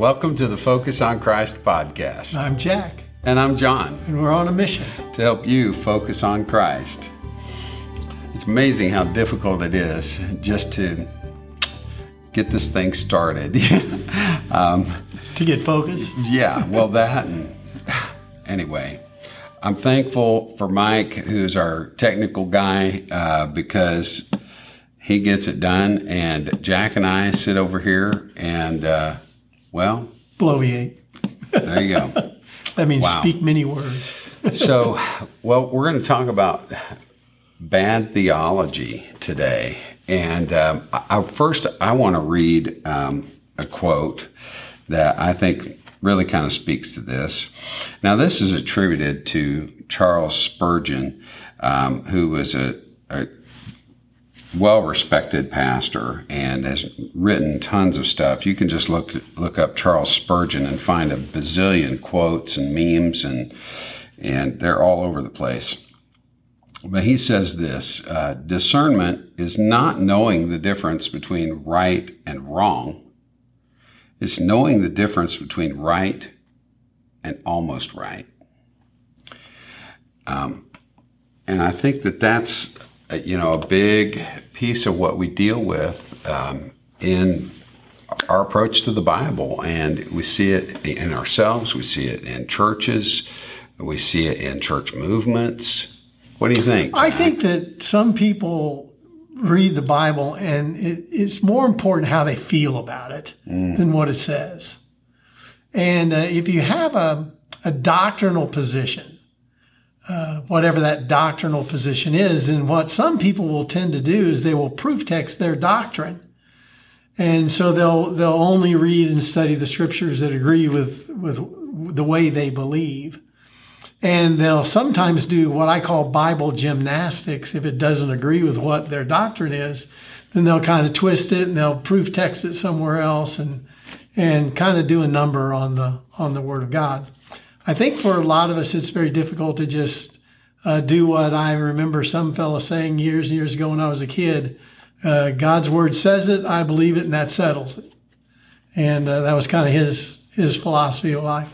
Welcome to the Focus on Christ podcast. I'm Jack, And I'm John and we're on a mission. to help you focus on Christ. It's amazing how difficult it is just to get this thing started. um, To get focused, yeah, well, that and anyway, I'm thankful for Mike, who's our technical guy, uh, because he gets it done. And Jack and I sit over here, and uh, well, bloviate. there you go. That means Wow. speak many words. So, well, we're going to talk about bad theology today. And um, I, first, I want to read um, a quote that I think really kind of speaks to this. Now, this is attributed to Charles Spurgeon, um, who was a, a well respected pastor and has written tons of stuff. You can just look look up Charles Spurgeon and find a bazillion quotes and memes and and they're all over the place. But he says this uh, discernment is not knowing the difference between right and wrong, it's knowing the difference between right and almost right. Um, and I think that that's you know a big piece of what we deal with um, in our approach to the Bible, and we see it in ourselves. We see it in churches. We see it in church movements. What do you think? I think that some people read the Bible and it, it's more important how they feel about it than what it says. And uh, if you have a, a doctrinal position, uh, whatever that doctrinal position is, And what some people will tend to do is they will proof text their doctrine. And so they'll they'll only read and study the scriptures that agree with with the way they believe. And they'll sometimes do what I call Bible gymnastics. If it doesn't agree with what their doctrine is, then they'll kind of twist it and they'll proof text it somewhere else and and kind of do a number on the on the Word of God. I think for a lot of us, it's very difficult to just uh, do what I remember some fella saying years and years ago when I was a kid. Uh, God's Word says it, I believe it, and that settles it. And uh, that was kind of his his philosophy of life.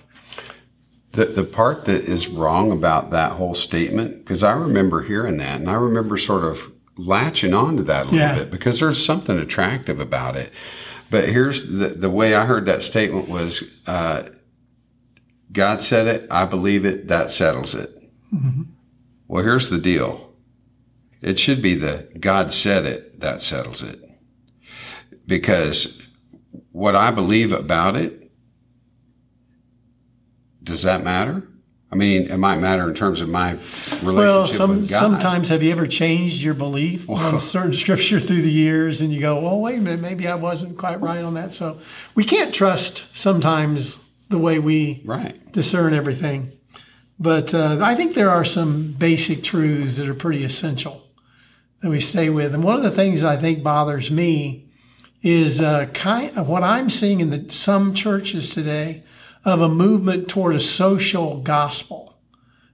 The, the part that is wrong about that whole statement, because I remember hearing that and I remember sort of latching on to that a little Yeah. bit because there's something attractive about it. But here's the, the way I heard that statement was uh, God said it, I believe it, that settles it. Mm-hmm. Well, here's the deal it should be the God said it, that settles it. Because what I believe about it does that matter? I mean, it might matter in terms of my relationship Well, some, with God. sometimes have you ever changed your belief on certain scripture through the years and you go, well, wait a minute, maybe I wasn't quite right on that. So we can't trust sometimes the way we right. discern everything. But uh, I think there are some basic truths that are pretty essential that we stay with. And one of the things that I think bothers me is uh, kind of what I'm seeing in the, some churches today of a movement toward a social gospel.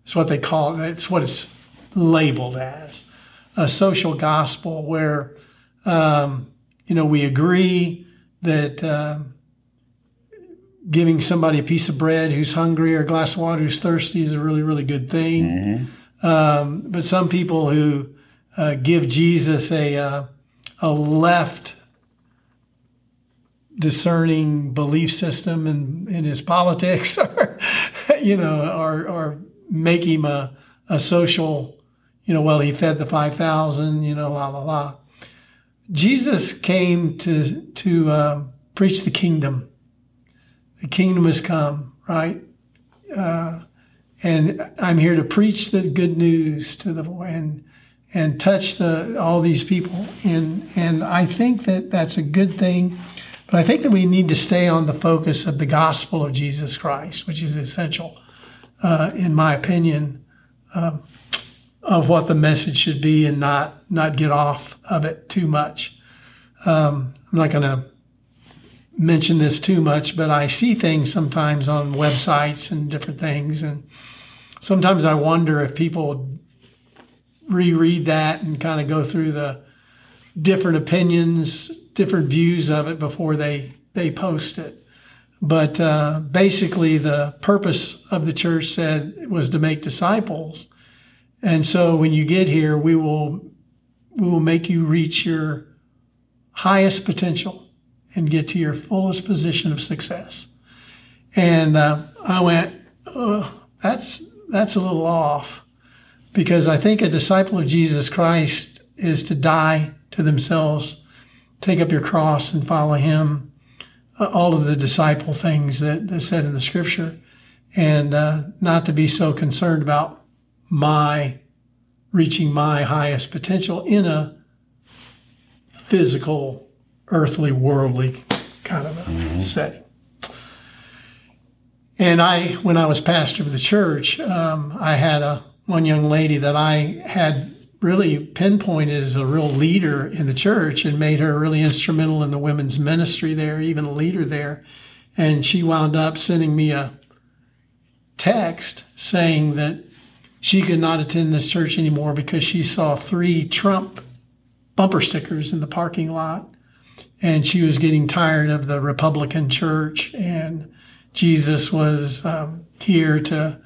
It's what they call it. It's what it's labeled as a social gospel, where um, you know we agree that um, giving somebody a piece of bread who's hungry or a glass of water who's thirsty is a really really good thing. Um, but some people who uh, give Jesus a uh, a left discerning belief system in, in his politics or you know or, or make him a, a social you know well he fed the 5000 you know la la la. Jesus came to to um, preach the kingdom the kingdom has come right uh, and i'm here to preach the good news to the and and touch the all these people and and i think that that's a good thing but I think that we need to stay on the focus of the gospel of Jesus Christ, which is essential, uh, in my opinion, um, of what the message should be, and not not get off of it too much. Um, I'm not going to mention this too much, but I see things sometimes on websites and different things, and sometimes I wonder if people reread that and kind of go through the different opinions, different views of it before they they post it. But uh, basically, the purpose of the church said was to make disciples. And so when you get here, we will we will make you reach your highest potential and get to your fullest position of success. And uh, I went, oh, that's that's a little off, because I think a disciple of Jesus Christ is to die to themselves, take up your cross and follow Him. Uh, all of the disciple things that, that said in the Scripture, and uh, not to be so concerned about my reaching my highest potential in a physical, earthly, worldly kind of a mm-hmm. setting. And I, when I was pastor of the church, um, I had a one young lady that I had really pinpointed as a real leader in the church and made her really instrumental in the women's ministry there, even a leader there. And she wound up sending me a text saying that she could not attend this church anymore because she saw three Trump bumper stickers in the parking lot. And she was getting tired of the Republican church, and Jesus was um, here to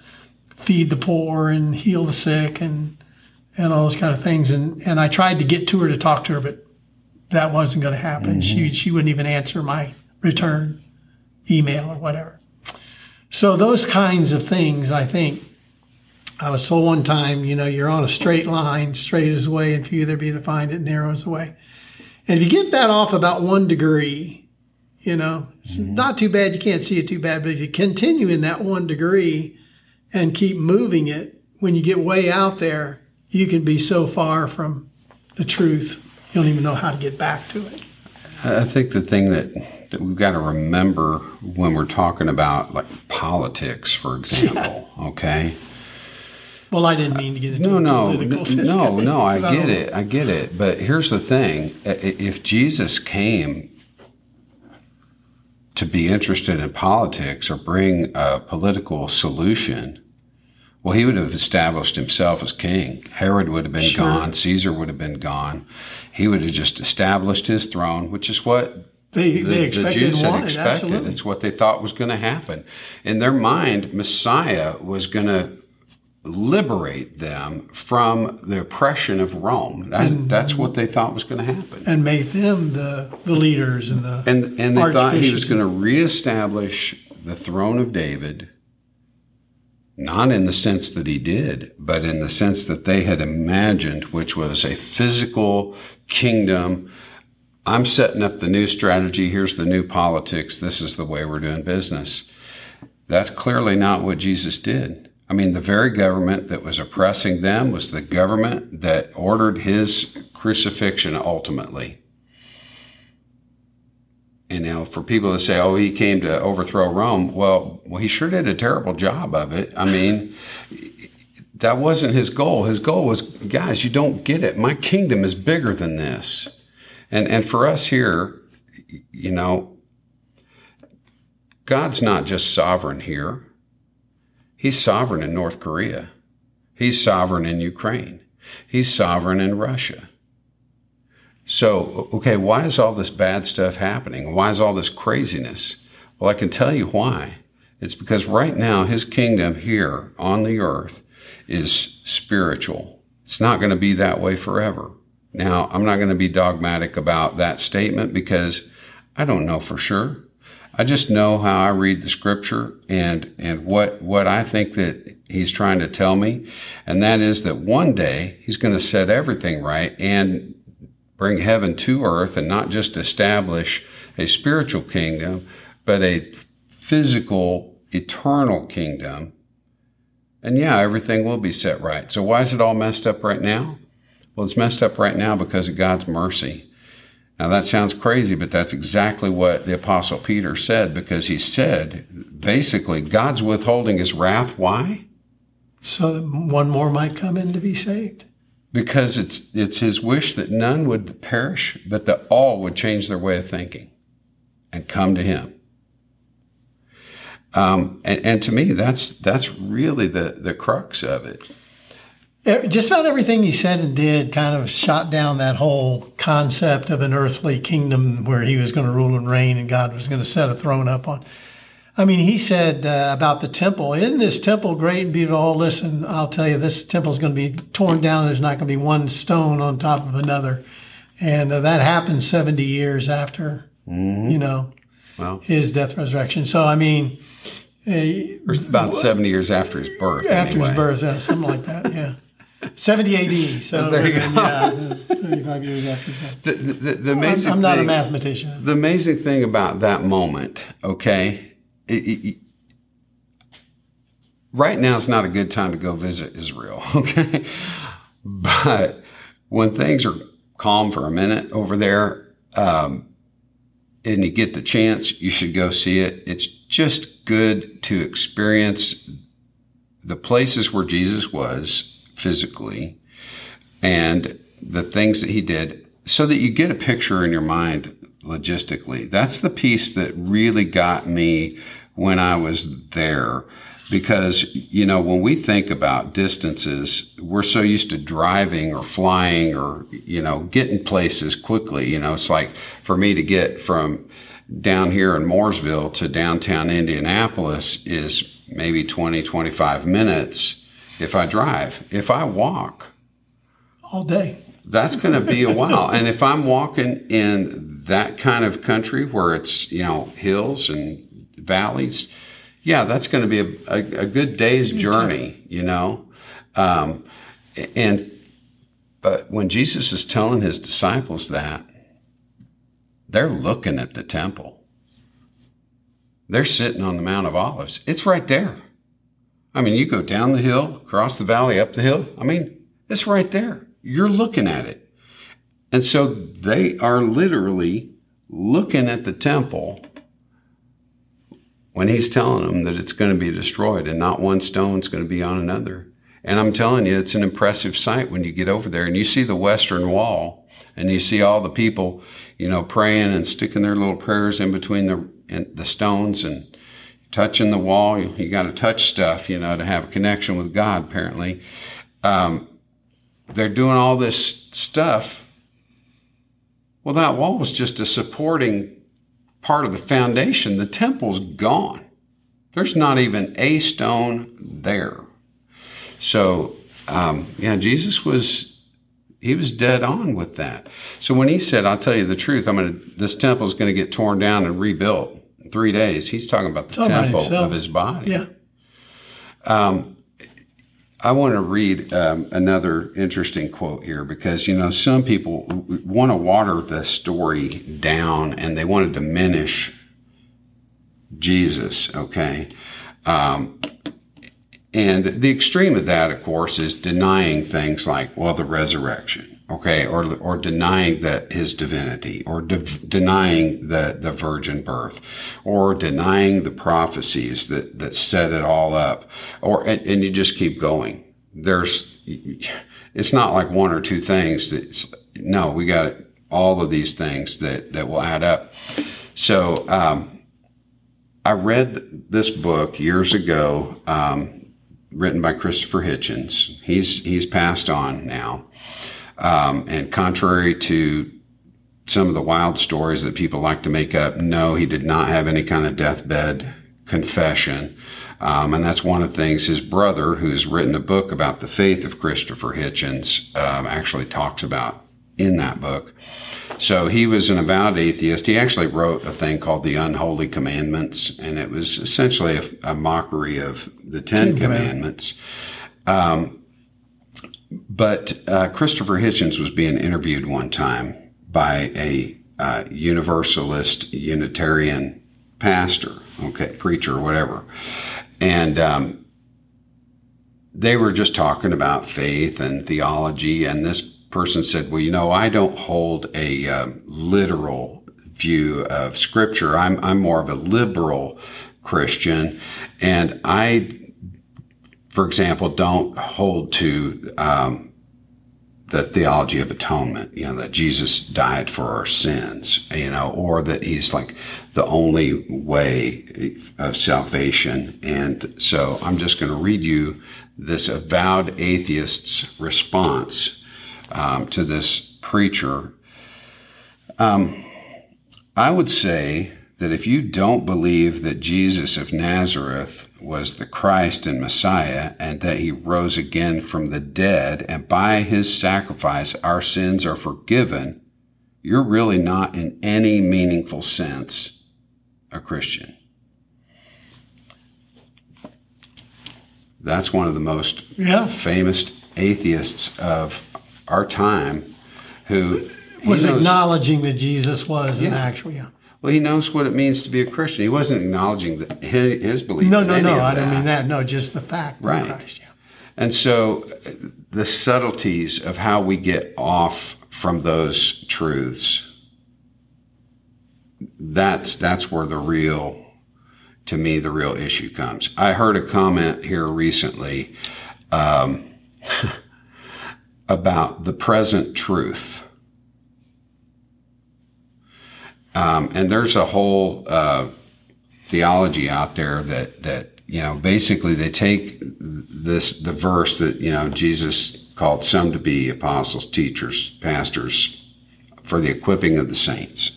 feed the poor and heal the sick and and all those kind of things. And and I tried to get to her to talk to her, but that wasn't going to happen. Mm-hmm. She she wouldn't even answer my return email or whatever. So those kinds of things, I think, I was told one time, you know, you're on a straight line, straight is the way, and few there be that find it, narrow is the way. And if you get that off about one degree, you know, it's mm-hmm. not too bad. You can't see it too bad, but if you continue in that one degree and keep moving it, when you get way out there, you can be so far from the truth, you don't even know how to get back to it. I think the thing that, that we've got to remember when we're talking about like politics, for example, yeah. okay? Well, I didn't mean to get into no, no, political no, no. I get it. I get it. But here's the thing: if Jesus came to be interested in politics or bring a political solution, well, he would have established himself as king. Herod would have been sure. gone. Caesar would have been gone. He would have just established his throne, which is what they, the, they the Jews had expected. Absolutely. It's what they thought was going to happen. In their mind, Messiah was going to liberate them from the oppression of Rome. That, and, that's what they thought was going to happen. And make them the, the leaders and the And and they thought he was going to reestablish the throne of David, not in the sense that he did, but in the sense that they had imagined, which was a physical kingdom. I'm setting up the new strategy. Here's the new politics. This is the way we're doing business. That's clearly not what Jesus did. I mean, the very government that was oppressing them was the government that ordered his crucifixion ultimately. And now, for people to say, "Oh, he came to overthrow Rome," well, well, he sure did a terrible job of it. I mean, that wasn't his goal. His goal was, guys, you don't get it. My kingdom is bigger than this. And and for us here, you know, God's not just sovereign here. He's sovereign in North Korea. He's sovereign in Ukraine. He's sovereign in Russia. So, okay, why is all this bad stuff happening? Why is all this craziness? Well, I can tell you why. It's because right now his kingdom here on the earth is spiritual. It's not going to be that way forever. Now, I'm not going to be dogmatic about that statement because I don't know for sure. I just know how I read the scripture and, and what, what I think that he's trying to tell me. And that is that one day he's going to set everything right and bring heaven to earth and not just establish a spiritual kingdom, but a physical, eternal kingdom. And yeah, everything will be set right. So why is it all messed up right now? Well, it's messed up right now because of God's mercy. Now that sounds crazy, but that's exactly what the apostle Peter said because he said basically God's withholding his wrath. Why? So that one more might come in to be saved. Because it's it's his wish that none would perish, but that all would change their way of thinking and come to him. Um, and, and to me, that's that's really the the crux of it just about everything he said and did kind of shot down that whole concept of an earthly kingdom where he was going to rule and reign and God was going to set a throne up on. I mean, he said uh, about the temple, isn't this temple great and beautiful? Oh, listen, I'll tell you, this temple is going to be torn down. There's not going to be one stone on top of another. And uh, that happened 70 years after, Mm-hmm. you know, Well, his death, resurrection. So, I mean, uh, it was about 70 years after his birth. after anyway. his birth, yeah, something like that, yeah. 70 AD. So, There you go. yeah, 35 years after. The, the, the, the I'm, amazing I'm not a thing- mathematician. The amazing thing about that moment, okay, it, it- right now is not a good time to go visit Israel, okay? But when things are calm for a minute over there, um, and you get the chance, you should go see it. It's just good to experience the places where Jesus was physically and the things that he did so that you get a picture in your mind logistically. That's the piece that really got me when I was there. Because, you know, when we think about distances, we're so used to driving or flying or, you know, getting places quickly. You know, it's like for me to get from down here in Mooresville to downtown Indianapolis is maybe 20, 25 minutes if I drive. If I walk, All day. that's going to be a while. and if I'm walking in that kind of country where it's, you know, hills and valleys, yeah, that's going to be a, a, a good day's journey, you know? Um, and, but when Jesus is telling his disciples that, they're looking at the temple. They're sitting on the Mount of Olives. It's right there. I mean, you go down the hill, across the valley, up the hill. I mean, it's right there. You're looking at it. And so they are literally looking at the temple when he's telling them that it's going to be destroyed and not one stone's going to be on another. And I'm telling you, it's an impressive sight when you get over there and you see the western wall and you see all the people, you know, praying and sticking their little prayers in between the the stones and touching the wall. You, got to touch stuff, you know, to have a connection with God. Apparently, um, they're doing all this stuff. Well, that wall was just a supporting part of the foundation. The temple's gone. There's not even a stone there. So, um, yeah, Jesus was he was dead on with that. So when he said, "I'll tell you the truth, I'm going to this temple is going to get torn down and rebuilt three days," he's talking about the Talking temple himself. of his body. Yeah. I want to read um, another interesting quote here because, you know, some people want to water the story down and they want to diminish Jesus, okay? Um, and the extreme of that, of course, is denying things like, well, the resurrection, okay, or or denying that his divinity, or de- denying the the virgin birth, or denying the prophecies that that set it all up, or and, and you just keep going. There's, it's not like one or two things. That's no, we got all of these things that that will add up. So. Um, I read this book years ago, um, written by Christopher Hitchens. He's he's passed on now, um, and contrary to some of the wild stories that people like to make up, no, he did not have any kind of deathbed confession. Um, and that's one of the things his brother, who's written a book about the faith of Christopher Hitchens, um, actually talks about in that book. So he was an avowed atheist. He actually wrote a thing called the Unholy Commandments, and it was essentially a, a mockery of the Ten, Ten Commandments. Um, but uh, Christopher Hitchens was being interviewed one time by a uh, Universalist Unitarian pastor, okay, preacher, whatever, and um, they were just talking about faith and theology, and this person said, "Well, you know, I don't hold a um, literal view of Scripture. I'm I'm more of a liberal Christian, and I." For example, don't hold to um, the theology of atonement, you know, that Jesus died for our sins, you know, or that he's like the only way of salvation. And so I'm just going to read you this avowed atheist's response um, to this preacher. Um, I would say that if you don't believe that Jesus of Nazareth was the Christ and Messiah and that he rose again from the dead and by his sacrifice our sins are forgiven, you're really not in any meaningful sense a Christian. That's one of the most Yeah. famous atheists of our time who Was knows- acknowledging that Jesus was an actual, yeah. Well, he knows what it means to be a Christian. He wasn't acknowledging the, his, his belief. No, no, no. I don't mean that. No, just the fact Right. of Christ. Yeah. And so uh, the subtleties of how we get off from those truths that's that's where the real to me the real issue comes. I heard a comment here recently um, about the present truth. Um, and there's a whole uh, theology out there that that you know basically they take this the verse that you know Jesus called some to be apostles, teachers, pastors for the equipping of the saints,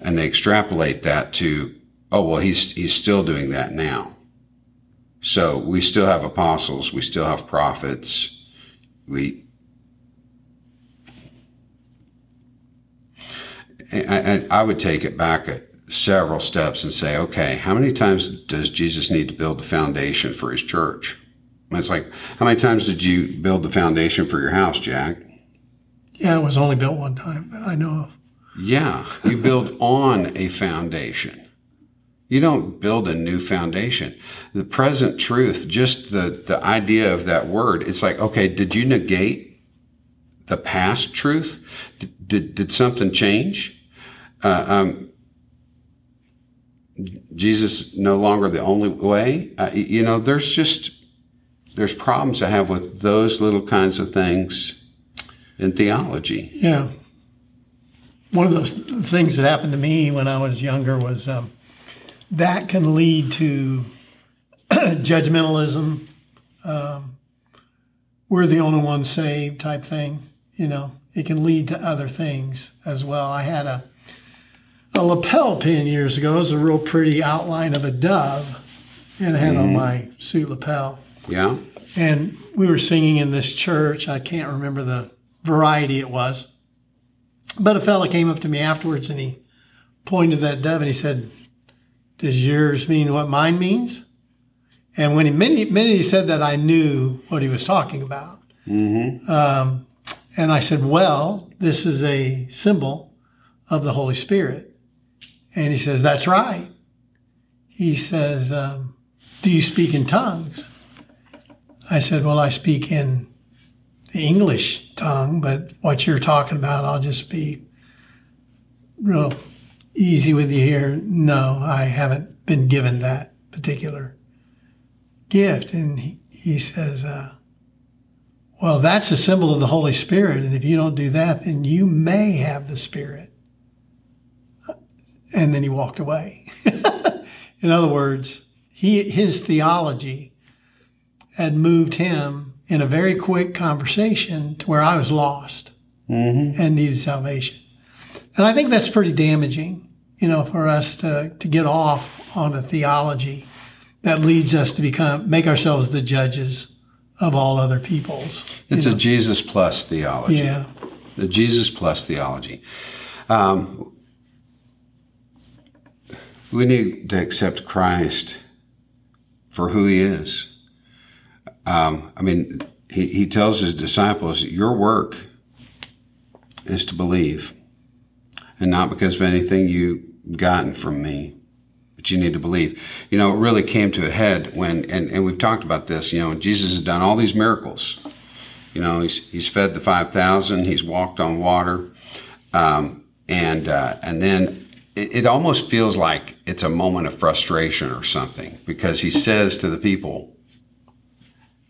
and they extrapolate that to oh well he's he's still doing that now. So we still have apostles, we still have prophets, we I, I, would take it back a, several steps and say, okay, how many times does Jesus need to build the foundation for his church? And it's like, how many times did you build the foundation for your house, Jack? Yeah, it was only built one time that I know of. Yeah, you build on a foundation. You don't build a new foundation. The present truth, just the, the idea of that word, it's like, okay, did you negate the past truth? Did, did, did something change? Uh, um, Jesus no longer the only way. Uh, you know, there's just there's problems I have with those little kinds of things in theology. Yeah. One of those things that happened to me when I was younger was um, that can lead to judgmentalism. Um, we're the only ones saved type thing. You know, it can lead to other things as well. I had a a lapel pin years ago. It was a real pretty outline of a dove, and I had on my suit lapel. Yeah. And we were singing in this church. I can't remember the variety it was. But a fella came up to me afterwards and he pointed that dove and he said, Does yours mean what mine means? And when he minute, minute he said that, I knew what he was talking about. Mm-hmm. Um, and I said, Well, this is a symbol of the Holy Spirit. And he says, That's right. He says, um, Do you speak in tongues? I said, Well, I speak in the English tongue, but what you're talking about, I'll just be real easy with you here. No, I haven't been given that particular gift. And he, he says, uh, Well, that's a symbol of the Holy Spirit. And if you don't do that, then you may have the Spirit. And then he walked away. in other words, he, his theology had moved him in a very quick conversation to where I was lost mm-hmm. and needed salvation. And I think that's pretty damaging, you know, for us to, to get off on a theology that leads us to become make ourselves the judges of all other peoples. It's a Jesus plus theology. Yeah. The Jesus plus theology. Um, we need to accept Christ for who he is. Um, I mean, he, he tells his disciples, Your work is to believe, and not because of anything you've gotten from me, you need to believe. You know, it really came to a head when, and, and we've talked about this, you know, Jesus has done all these miracles. You know, he's, he's fed the 5,000, he's walked on water. Um, and, uh, and then it, it almost feels like it's a moment of frustration or something because he says to the people,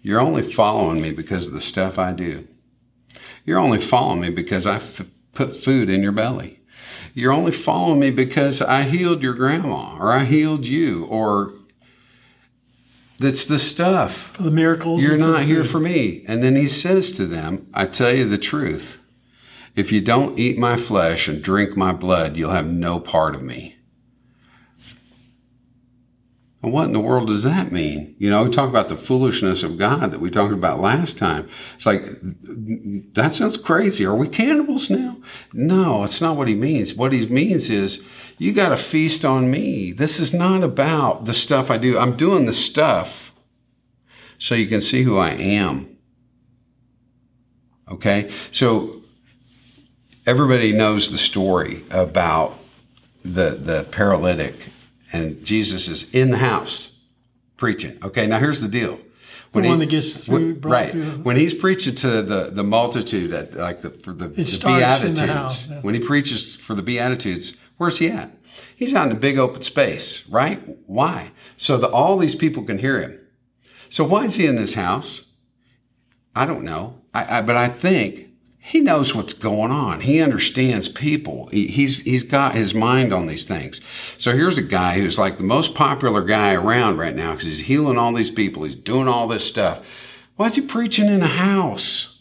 You're only following me because of the stuff I do. You're only following me because I f- put food in your belly. You're only following me because I healed your grandma or I healed you or that's the stuff. For the miracles. You're for not here for me. And then he says to them, I tell you the truth. If you don't eat my flesh and drink my blood, you'll have no part of me. And what in the world does that mean? You know, we talk about the foolishness of God that we talked about last time. It's like, that sounds crazy. Are we cannibals now? No, it's not what he means. What he means is, you got to feast on me. This is not about the stuff I do. I'm doing the stuff so you can see who I am. Okay? So everybody knows the story about the, the paralytic and Jesus is in the house preaching. Okay, now here's the deal. When the one he, that gets through, when, right? Through. When he's preaching to the, the multitude at like the for the, the beatitudes, the house, yeah. when he preaches for the beatitudes, where's he at? He's out in a big open space, right? Why? So that all these people can hear him. So why is he in this house? I don't know. I, I, but I think he knows what's going on. He understands people. He, he's he's got his mind on these things. So here's a guy who's like the most popular guy around right now because he's healing all these people. He's doing all this stuff. Why is he preaching in a house?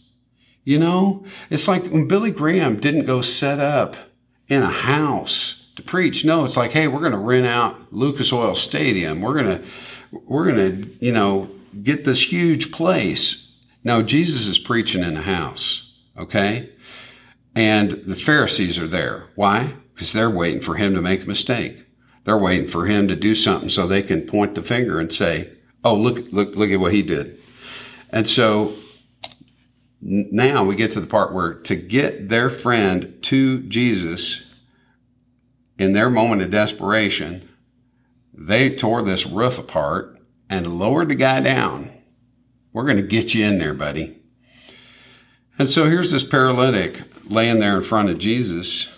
You know, it's like when Billy Graham didn't go set up in a house to preach. No, it's like, hey, we're going to rent out Lucas Oil Stadium. We're going to we're going to you know get this huge place. No, Jesus is preaching in a house. Okay? And the Pharisees are there. Why? Because they're waiting for him to make a mistake. They're waiting for him to do something so they can point the finger and say, "Oh, look, look, look at what he did." And so now we get to the part where to get their friend to Jesus in their moment of desperation, they tore this roof apart and lowered the guy down. We're going to get you in there, buddy. And so here's this paralytic laying there in front of Jesus.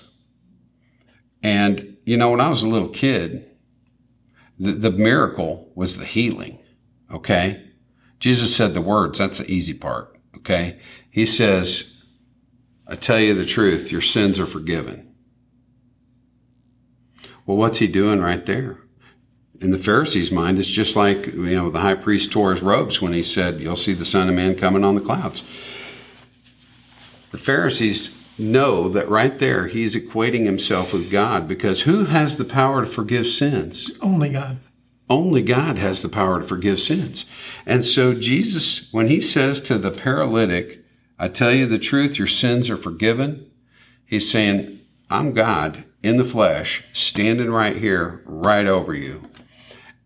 And, you know, when I was a little kid, the, the miracle was the healing. Okay. Jesus said the words. That's the easy part. Okay. He says, I tell you the truth, your sins are forgiven. Well, what's he doing right there? In the Pharisees' mind, it's just like, you know, the high priest tore his robes when he said, You'll see the Son of Man coming on the clouds. The Pharisees know that right there he's equating himself with God because who has the power to forgive sins? Only God. Only God has the power to forgive sins. And so Jesus, when he says to the paralytic, I tell you the truth, your sins are forgiven, he's saying, I'm God in the flesh, standing right here, right over you.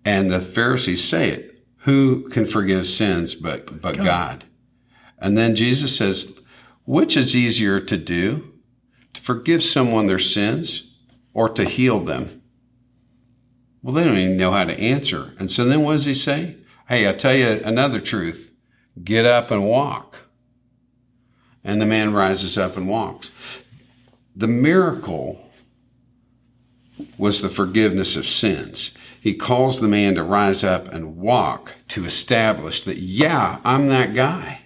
And the Pharisees say it. Who can forgive sins but, but God. God? And then Jesus says, which is easier to do? To forgive someone their sins or to heal them? Well, they don't even know how to answer. And so then what does he say? Hey, I'll tell you another truth. Get up and walk. And the man rises up and walks. The miracle was the forgiveness of sins. He calls the man to rise up and walk to establish that, yeah, I'm that guy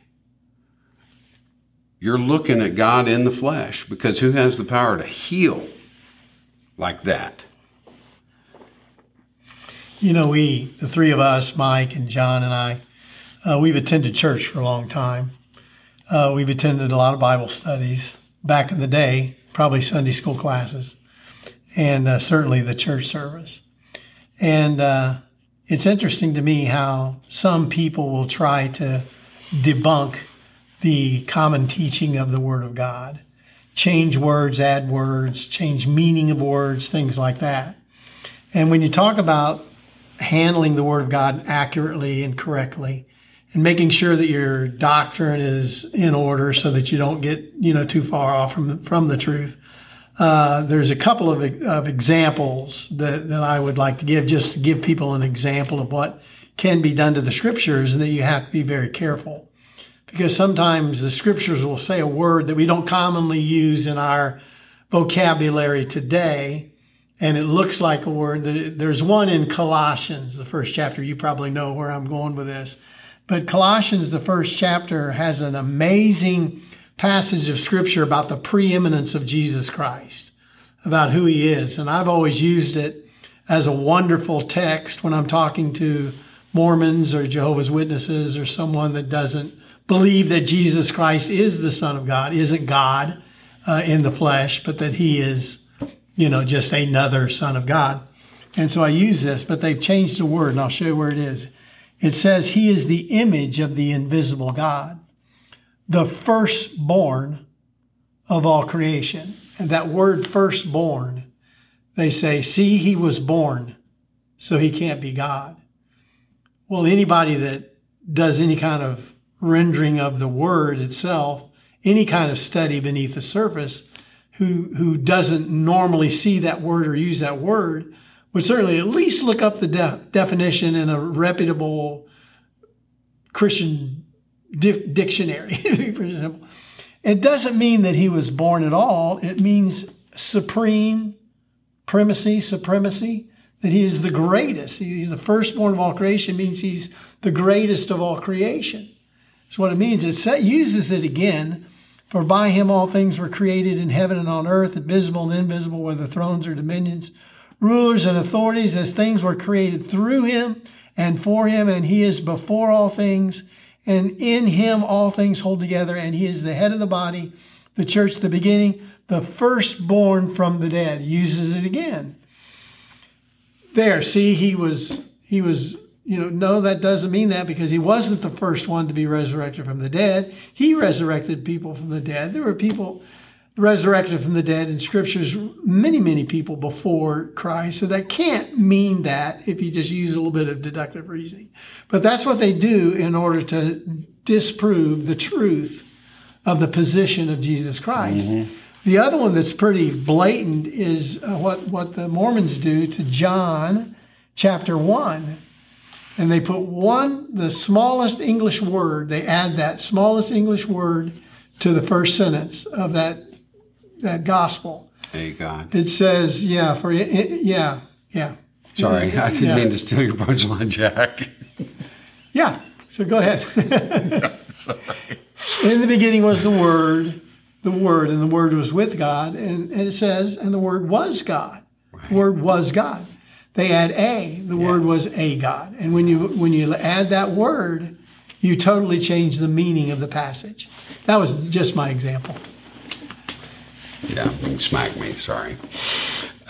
you're looking at God in the flesh because who has the power to heal like that? You know, we, the three of us, Mike and John and I, uh, we've attended church for a long time. Uh, we've attended a lot of Bible studies back in the day, probably Sunday school classes, and uh, certainly the church service. And uh, it's interesting to me how some people will try to debunk the common teaching of the Word of God. Change words, add words, change meaning of words, things like that. And when you talk about handling the Word of God accurately and correctly, and making sure that your doctrine is in order so that you don't get you know too far off from the, from the truth. Uh, there's a couple of, of examples that, that I would like to give, just to give people an example of what can be done to the scriptures, and that you have to be very careful because sometimes the scriptures will say a word that we don't commonly use in our vocabulary today, and it looks like a word. There's one in Colossians, the first chapter. You probably know where I'm going with this. But Colossians, the first chapter, has an amazing passage of scripture about the preeminence of Jesus Christ, about who he is. And I've always used it as a wonderful text when I'm talking to Mormons or Jehovah's Witnesses or someone that doesn't believe that Jesus Christ is the Son of God, isn't God uh, in the flesh, but that he is, you know, just another Son of God. And so I use this, but they've changed the word, and I'll show you where it is. It says, He is the image of the invisible God, the firstborn of all creation. And that word firstborn, they say, see, he was born, so he can't be God. Well, anybody that does any kind of rendering of the word itself, any kind of study beneath the surface, who, who doesn't normally see that word or use that word, would certainly at least look up the de- definition in a reputable Christian di- dictionary, for example. It doesn't mean that he was born at all. It means supreme, primacy, supremacy, that he is the greatest. He's the firstborn of all creation, means he's the greatest of all creation. That's what it means. It uses it again. For by him all things were created in heaven and on earth, visible and invisible, whether thrones or dominions, rulers and authorities, as things were created through him and for him, and he is before all things and in him all things hold together, and he is the head of the body, the church, the beginning, the firstborn from the dead. Uses it again. There, see, he was he was, you know, no, that doesn't mean that because he wasn't the first one to be resurrected from the dead. He resurrected people from the dead. There were people resurrected from the dead in scriptures, many, many people before Christ. So that can't mean that if you just use a little bit of deductive reasoning. But that's what they do in order to disprove the truth of the position of Jesus Christ. Mm-hmm. The other one that's pretty blatant is uh, what, what the Mormons do to John chapter 1. And they put one, the smallest English word, they add that smallest English word to the first sentence of that that gospel. Hey God. It says, yeah, for it, yeah, yeah. Sorry, I didn't yeah. mean to steal your punchline, Jack. yeah. So go ahead. In the beginning was the Word, the Word, and the Word was with God, and, and it says, and the Word was God. Right. The Word was God. They add a. The yeah. Word was a God, and when you when you add that word, you totally change the meaning of the passage. That was just my example. Yeah, smack me. Sorry.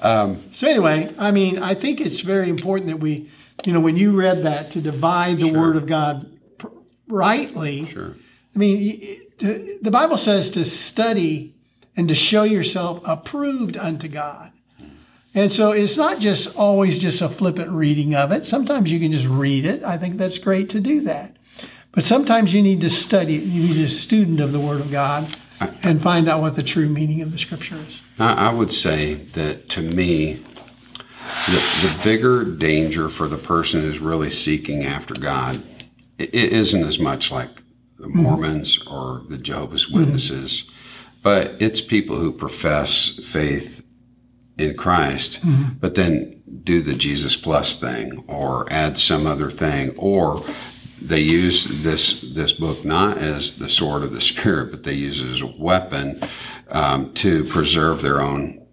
um, so anyway, I mean, I think it's very important that we, you know, when you read that to divide the sure. Word of God rightly. Sure. I mean, the Bible says to study and to show yourself approved unto God. And so it's not just always just a flippant reading of it. Sometimes you can just read it. I think that's great to do that. But sometimes you need to study it. You need a student of the Word of God and find out what the true meaning of the scripture is. I would say that to me, the, the bigger danger for the person who's really seeking after God, it isn't as much like the mm-hmm. Mormons mm-hmm. or the Jehovah's Witnesses, mm-hmm. but it's people who profess faith in Christ, mm-hmm. but then do the Jesus plus thing or add some other thing or they use this this book not as the sword of the spirit, but they use it as a weapon um, to preserve their own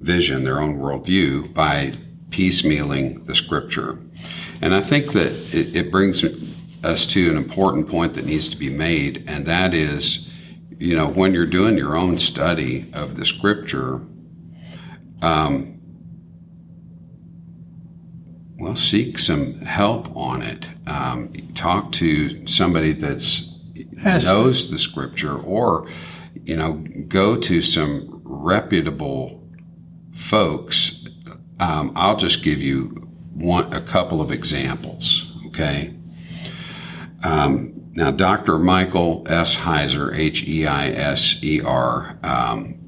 vision, their own worldview by piecemealing the scripture. And I think that it, it brings us to an important point that needs to be made, and that is, you know, when you're doing your own study of the scripture. Um, well, seek some help on it. Um, talk to somebody that's yes. knows the scripture, or you know, go to some reputable folks. Um, I'll just give you one, a couple of examples. Okay. Um, now, Dr. Michael S. Heiser, H E I S E R, um,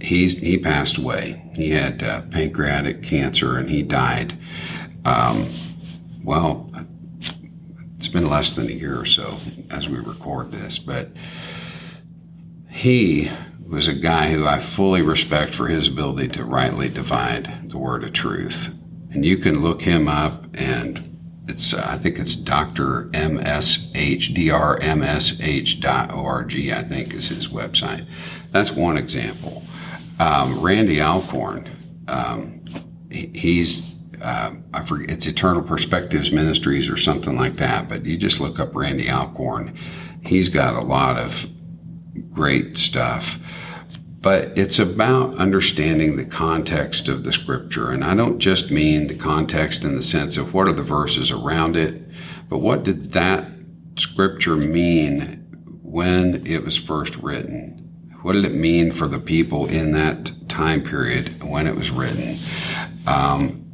he's he passed away. He had uh, pancreatic cancer and he died. Um, well, it's been less than a year or so as we record this, but he was a guy who I fully respect for his ability to rightly divide the word of truth. And you can look him up and it's uh, I think it's Dr. MSH, drmsh.org, I think is his website. That's one example. Um, Randy Alcorn, um, he, he's uh, I forget, it's Eternal Perspectives Ministries or something like that. But you just look up Randy Alcorn. He's got a lot of great stuff. but it's about understanding the context of the scripture. And I don't just mean the context in the sense of what are the verses around it, but what did that scripture mean when it was first written? What did it mean for the people in that time period when it was written? Um,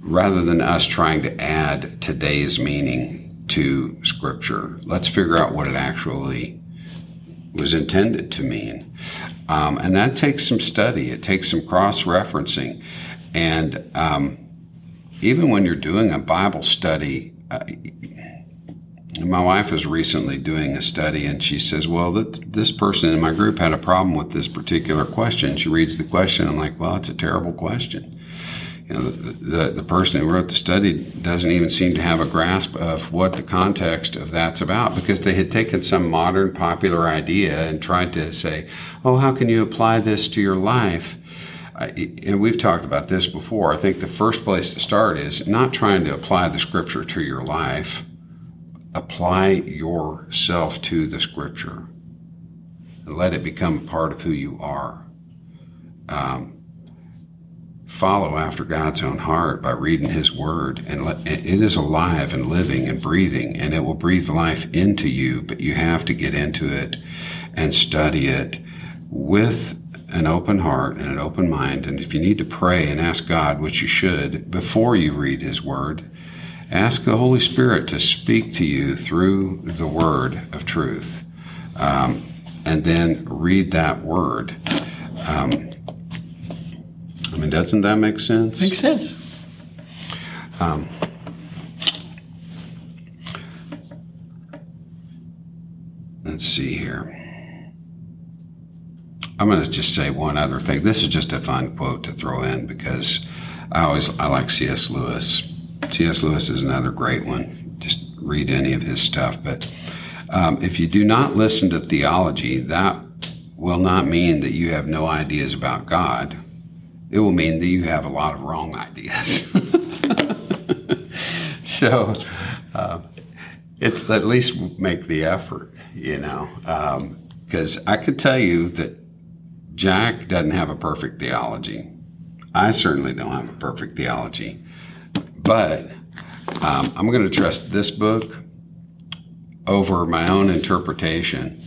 rather than us trying to add today's meaning to scripture, let's figure out what it actually was intended to mean. Um, and that takes some study, it takes some cross referencing. And um, even when you're doing a Bible study, uh, my wife was recently doing a study and she says, Well, this person in my group had a problem with this particular question. She reads the question. I'm like, Well, it's a terrible question you know, the, the, the, person who wrote the study doesn't even seem to have a grasp of what the context of that's about because they had taken some modern popular idea and tried to say, oh, how can you apply this to your life? I, and we've talked about this before. I think the first place to start is not trying to apply the scripture to your life, apply yourself to the scripture and let it become a part of who you are. Um, follow after God's own heart by reading His Word. And let, it is alive and living and breathing, and it will breathe life into you, but you have to get into it and study it with an open heart and an open mind. And if you need to pray and ask God, which you should, before you read His Word, ask the Holy Spirit to speak to you through the Word of truth. Um, and then read that Word. Um, I mean, doesn't that make sense? Makes sense. Um, let's see here. I'm going to just say one other thing. This is just a fun quote to throw in because I always I like C.S. Lewis. C.S. Lewis is another great one. Just read any of his stuff. But um, if you do not listen to theology, that will not mean that you have no ideas about God it will mean that you have a lot of wrong ideas. so, uh, it, at least make the effort, you know, because um, I could tell you that Jack doesn't have a perfect theology. I certainly don't have a perfect theology, but um, I'm going to trust this book over my own interpretation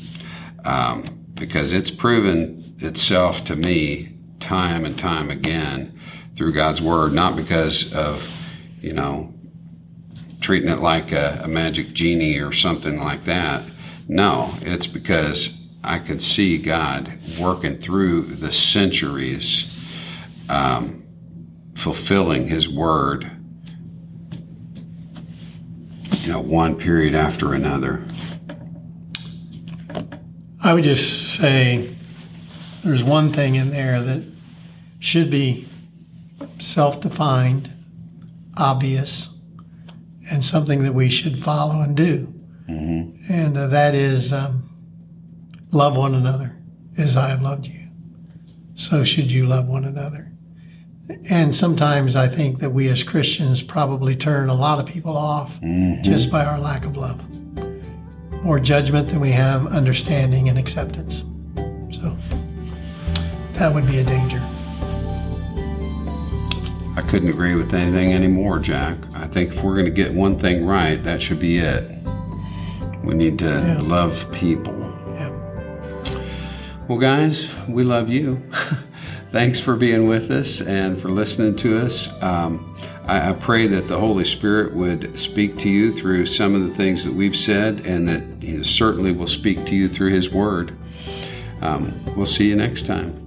um, because it's proven itself to me time and time again through God's Word, not because of, you know, treating it like a, a magic genie or something like that. No, it's because I could see God working through the centuries, um, fulfilling His Word, you know, one period after another. I would just say there's one thing in there that should be self defined, obvious, and something that we should follow and do. Mm-hmm. And uh, that is um, love one another as I have loved you. So should you love one another. And sometimes I think that we as Christians probably turn a lot of people off mm-hmm. just by our lack of love. More judgment than we have understanding and acceptance. So that would be a danger. I couldn't agree with anything anymore, Jack. I think if we're going to get one thing right, that should be it. We need to yeah. love people. Yeah. Well, guys, we love you. Thanks for being with us and for listening to us. Um, I, I, pray that the Holy Spirit would speak to you through some of the things that we've said and that He certainly will speak to you through His Word. Um, we'll see you next time.